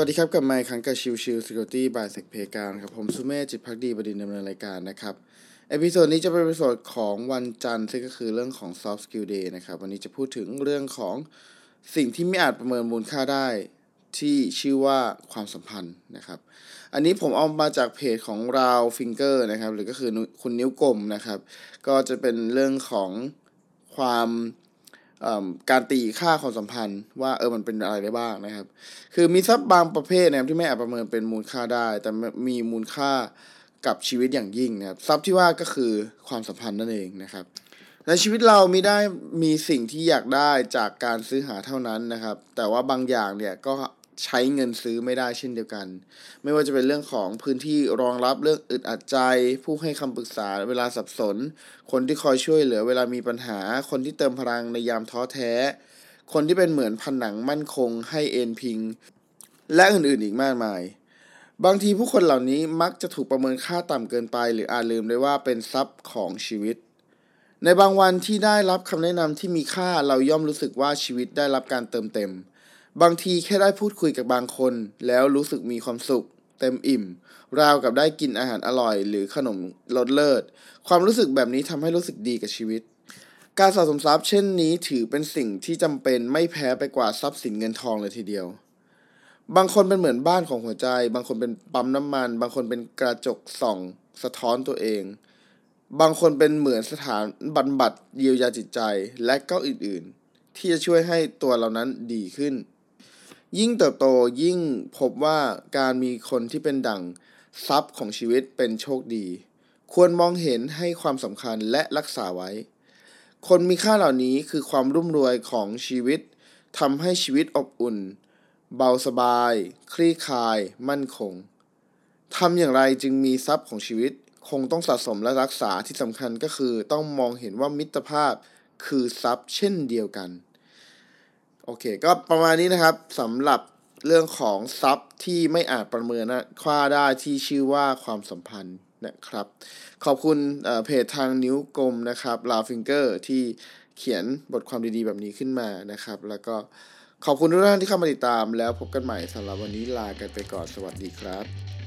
สวัสดีครับกลับมาอีกครั้งกับชิวชิว Security by s e c p การครับ ผมสุเมธจิตพักดีเป็นผู้ดำเนินรายการนะครับ episode นี้จะเป็น episode ของวันจันทร์ซึ่งก็คือเรื่องของ Soft Skill Day นะครับ วันนี้จะพูดถึงเรื่องของสิ่งที่ไม่อาจประเมินมูลค่าได้ที่ชื่อว่าความสัมพันธ์นะครับ อันนี้ผมเอามาจากเพจของ Roundfinger นะครับ หรือก็คือคุณนิ้วกลมนะครับ ก็จะเป็นเรื่องของความ การตีค่าความสัมพันธ์ว่าเออมันเป็นอะไรได้บ้างนะครับ คือมีทรัพย์บางประเภทนะครับที่ไม่อาจประเมินเป็นมูลค่าได้ แต่มีมูลค่ากับชีวิตอย่างยิ่งนะครับทรัพย์ที่ว่าก็คือความสัมพันธ์นั่นเองนะครับ ในชีวิตเรามีได้มีสิ่งที่อยากได้จากการซื้อหาเท่านั้นนะครับ แต่ว่าบางอย่างเนี่ยก็ ใช้เงินซื้อไม่ได้เช่นเดียวกัน ไม่ว่าจะเป็นเรื่องของพื้นที่รองรับเรื่องอึดอัดใจ ผู้ให้คำปรึกษาเวลาสับสน คนที่คอยช่วยเหลือเวลามีปัญหา คนที่เติมพลังในยามท้อแท้ คนที่เป็นเหมือนผนังมั่นคง ให้เอ็นพิง และอื่นๆอีกมากมาย บางทีผู้คนเหล่านี้มักจะถูกประเมินค่าต่ำเกินไป หรืออาจลืมเลยว่าเป็นทรัพย์ของชีวิตในบางวันที่ได้รับคำแนะนำที่มีค่าเราย่อมรู้สึกว่าชีวิตได้รับการเติมเต็ม บางทีแค่ได้พูดคุยกับบางคน แล้วรู้สึกมีความสุข เต็มอิ่ม ราวกับได้กินอาหารอร่อย หรือขนมรสเลิศ ความรู้สึกแบบนี้ทำให้รู้สึกดีกับชีวิต การสะสมทรัพย์เช่นนี้ถือเป็นสิ่งที่จำเป็นไม่แพ้ไปกว่าทรัพย์สินเงินทองเลยทีเดียว บางคนเป็นเหมือนบ้านของหัวใจ บางคนเป็นปั๊มน้ำมัน บางคนเป็นกระจกส่อง สะท้อนตัวเอง บางคนเป็นเหมือนสถานบรรบัดเยียวยาจิตใจและก็อื่นๆที่จะช่วยให้ตัวเรานั้นดีขึ้น ยิ่งเติบโตยิ่งพบว่าการมีคนที่เป็นดั่งทรัพย์ของชีวิตเป็นโชคดี ควรมองเห็นให้ความสำคัญและรักษาไว้ คนมีค่าเหล่านี้คือความรุ่มรวยของชีวิตทำให้ชีวิตอบอุ่น เบาสบาย คลี่คลาย มั่นคงทำอย่างไรจึงมีทรัพย์ของชีวิต คงต้องสะสมและรักษาที่สำคัญก็คือ ต้องมองเห็นว่ามิตรภาพคือทรัพย์เช่นเดียวกัน โอเค ก็ประมาณนี้นะครับสำหรับเรื่องของซับที่ไม่อาจประเมินนะค่าได้ที่ชื่อว่าความสัมพันธ์นะครับ ขอบคุณเพจทางนิ้วกลมนะครับลาฟิงเกอร์ที่เขียนบทความดีๆ แบบนี้ขึ้นมานะครับ แล้วก็ขอบคุณทุกท่านที่เข้ามาติดตามแล้วพบกันใหม่สำหรับวันนี้ลากันไปก่อนสวัสดีครับ